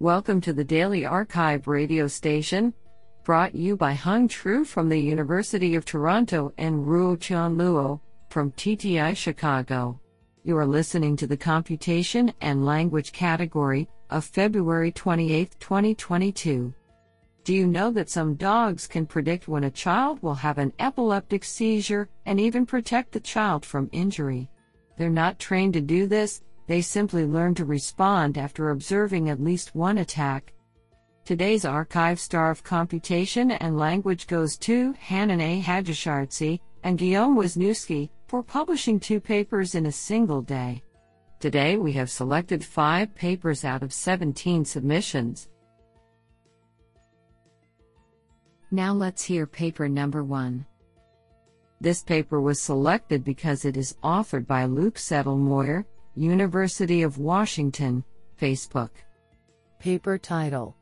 Welcome to the Daily Archive radio station, brought you by Hung Tru from the University of Toronto and Ruo Chan Luo from TTI Chicago. You are listening to the Computation and Language category of February 28, 2022. Do you know that some dogs can predict when a child will have an epileptic seizure and even protect the child from injury? They're not trained to do this, they simply learn to respond after observing at least one attack. Today's archive star of computation and language goes to Hannaneh Hajishirzi and Guillaume Wisniewski for publishing two papers in a single day. Today we have selected five papers out of 17 submissions. Now let's hear paper number one. This paper was selected because it is authored by Luke Zettlemoyer, University of Washington, Facebook. Paper title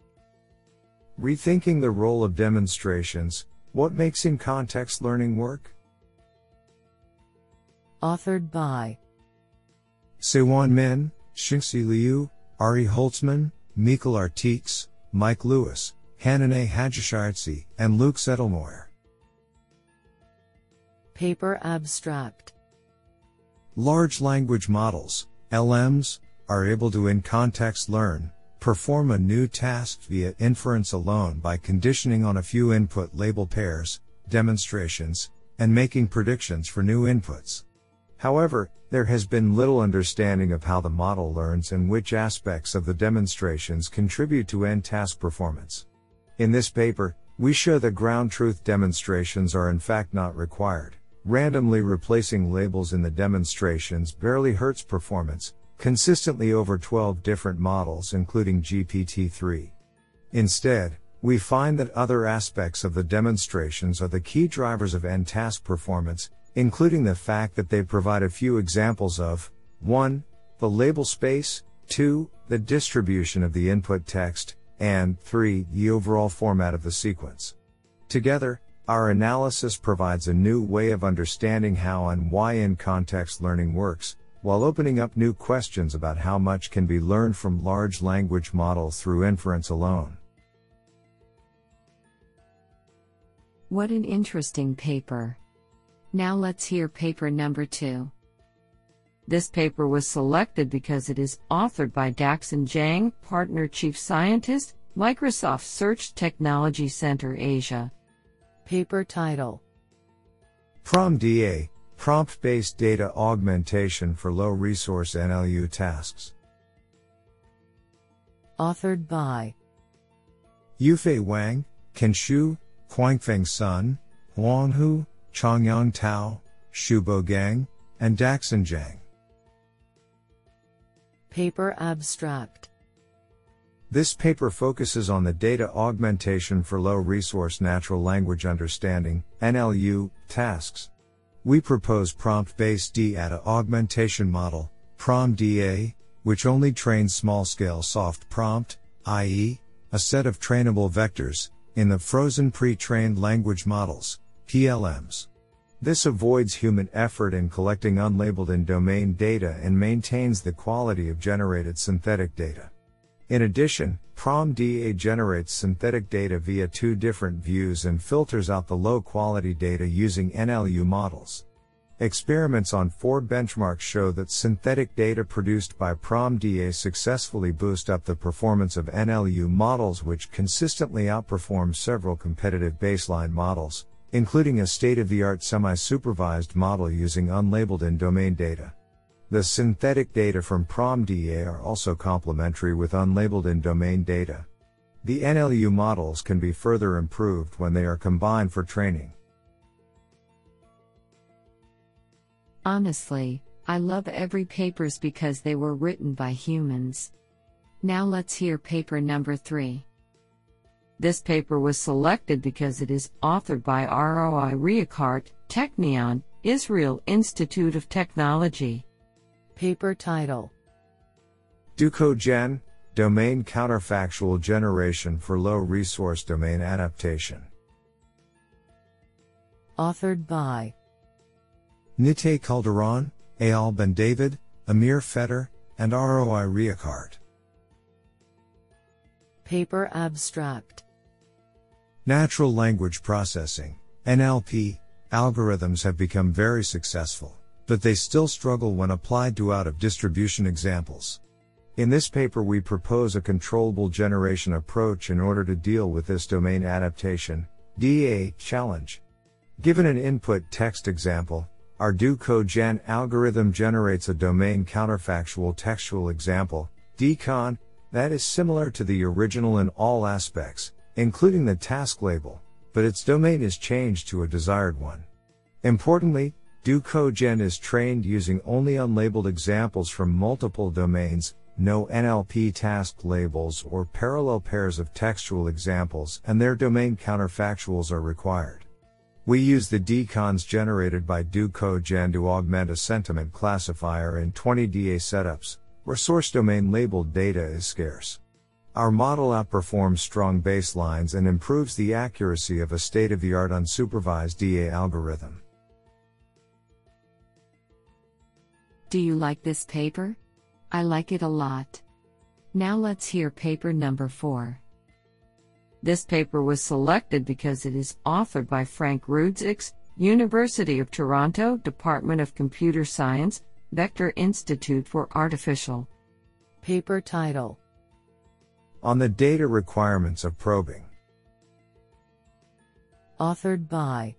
Rethinking the Role of Demonstrations What Makes in Context Learning Work? Authored by Sewon Min, Xinxi Lyu, Ari Holtzman, Michael Artetxe, Mike Lewis, Hannaneh Hajishirzi, and Luke Zettlemoyer. Paper Abstract Large language models, LMs, are able to in context learn, perform a new task via inference alone by conditioning on a few input label pairs, demonstrations, and making predictions for new inputs. However, there has been little understanding of how the model learns and which aspects of the demonstrations contribute to end task performance. In this paper, we show that ground truth demonstrations are in fact not required. Randomly replacing labels in the demonstrations barely hurts performance, consistently over 12 different models including GPT-3. Instead, we find that other aspects of the demonstrations are the key drivers of end task performance, including the fact that they provide a few examples of 1. The label space, 2. The distribution of the input text, and 3. The overall format of the sequence. Together, our analysis provides a new way of understanding how and why in context learning works, while opening up new questions about how much can be learned from large language models through inference alone. What an interesting paper. Now let's hear paper number two. This paper was selected because it is authored by Daxin Jiang, Partner Chief Scientist, Microsoft Search Technology Center Asia. Paper title PROMDA Prompt Based Data Augmentation for Low Resource NLU Tasks. Authored by Yufei Wang, Can Xu, Qingfeng Sun, Huang Hu, Chongyang Tao, Xiubo Geng, and Daxin Jiang. Paper Abstract This paper focuses on the data augmentation for low resource natural language understanding NLU tasks. We propose prompt based data augmentation model, PROMDA, which only trains small scale soft prompt, i.e., a set of trainable vectors, in the frozen pre trained language models, PLMs. This avoids human effort in collecting unlabeled in domain data and maintains the quality of generated synthetic data. In addition, PROMDA generates synthetic data via two different views and filters out the low quality data using NLU models. Experiments on four benchmarks show that synthetic data produced by PROMDA successfully boost up the performance of NLU models which consistently outperform several competitive baseline models, including a state-of-the-art semi-supervised model using unlabeled in-domain data. The synthetic data from PROMDA are also complementary with unlabeled in-domain data. The NLU models can be further improved when they are combined for training. Honestly, I love every papers because they were written by humans. Now let's hear paper number 3. This paper was selected because it is authored by Roi Reichart, Technion, Israel Institute of Technology. Paper title DoCoGen, Domain Counterfactual Generation for Low Resource Domain Adaptation. Authored by Nitay Calderon, Eyal Ben David, Amir Feder, and Roi Reichart. Paper Abstract Natural Language Processing, NLP, algorithms have become very successful, but they still struggle when applied to out of distribution examples. In this paper, we propose a controllable generation approach in order to deal with this domain adaptation DA challenge. Given an input text example, our DoCoGen algorithm generates a domain counterfactual textual example, DCON, that is similar to the original in all aspects, including the task label, but its domain is changed to a desired one. Importantly, DoCoGen is trained using only unlabeled examples from multiple domains, no NLP task labels or parallel pairs of textual examples, and their domain counterfactuals are required. We use the DCONs generated by DoCoGen to augment a sentiment classifier in 20 DA setups, where source domain labeled data is scarce. Our model outperforms strong baselines and improves the accuracy of a state of the art unsupervised DA algorithm. Do you like this paper? I like it a lot. Now let's hear paper number 4. This paper was selected because it is authored by Frank Rudzicz, University of Toronto, Department of Computer Science, Vector Institute for Artificial. Paper title On the Data Requirements of Probing. Authored by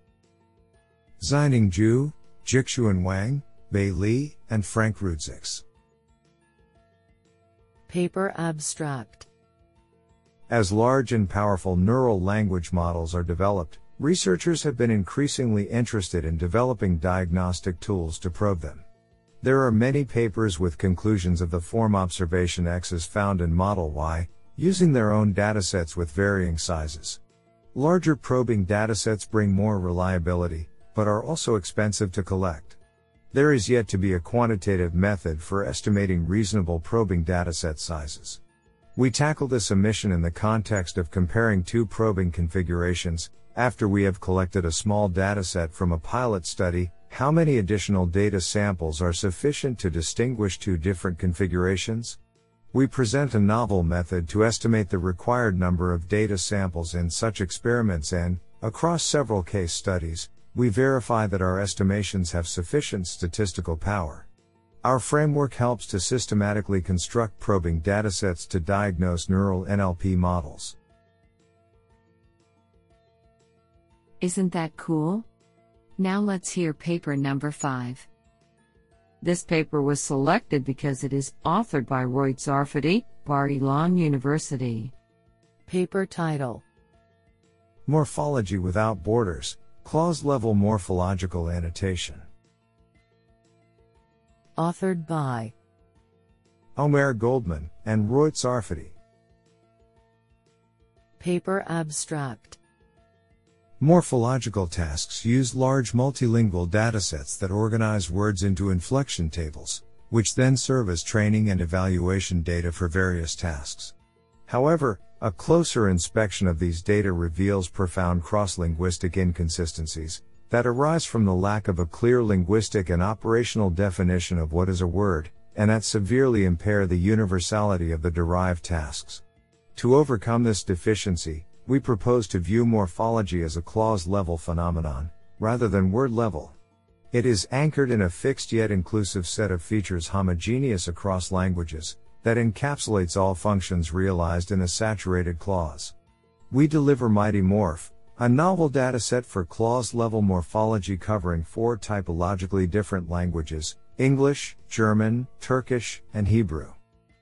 Zining Zhu, Jixuan Wang, Bai Li, and Frank Rudzicz. Paper Abstract As large and powerful neural language models are developed, researchers have been increasingly interested in developing diagnostic tools to probe them. There are many papers with conclusions of the form observation X is found in Model Y, using their own datasets with varying sizes. Larger probing datasets bring more reliability, but are also expensive to collect. There is yet to be a quantitative method for estimating reasonable probing dataset sizes. We tackle this omission in the context of comparing two probing configurations, after we have collected a small dataset from a pilot study, how many additional data samples are sufficient to distinguish two different configurations? We present a novel method to estimate the required number of data samples in such experiments and, across several case studies, we verify that our estimations have sufficient statistical power. Our framework helps to systematically construct probing datasets to diagnose neural NLP models. Isn't that cool? Now let's hear paper number 5. This paper was selected because it is authored by Reut Tsarfaty, Bar Ilan University. Paper title Morphology Without Borders Clause Level Morphological Annotation. Authored by Omer Goldman and Reut Tsarfaty. Paper Abstract Morphological tasks use large multilingual datasets that organize words into inflection tables, which then serve as training and evaluation data for various tasks. However, a closer inspection of these data reveals profound cross-linguistic inconsistencies that arise from the lack of a clear linguistic and operational definition of what is a word, and that severely impair the universality of the derived tasks. To overcome this deficiency, we propose to view morphology as a clause level phenomenon, rather than word level. It is anchored in a fixed yet inclusive set of features homogeneous across languages, that encapsulates all functions realized in a saturated clause. We deliver Mighty Morph, a novel dataset for clause level morphology covering four typologically different languages English, German, Turkish, and Hebrew.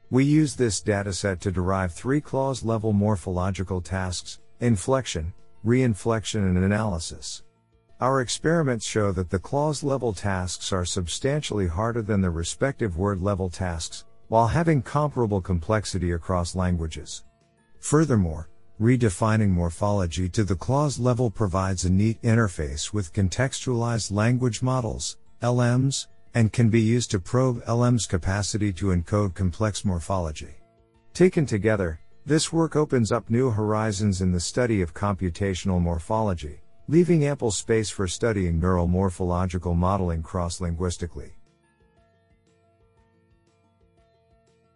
We use this dataset to derive three clause level morphological tasks inflection, reinflection, and analysis. Our experiments show that the clause level tasks are substantially harder than the respective word level tasks, while having comparable complexity across languages. Furthermore, redefining morphology to the clause level provides a neat interface with contextualized language models, LMs, and can be used to probe LM's capacity to encode complex morphology. Taken together, this work opens up new horizons in the study of computational morphology, leaving ample space for studying neural morphological modeling cross-linguistically.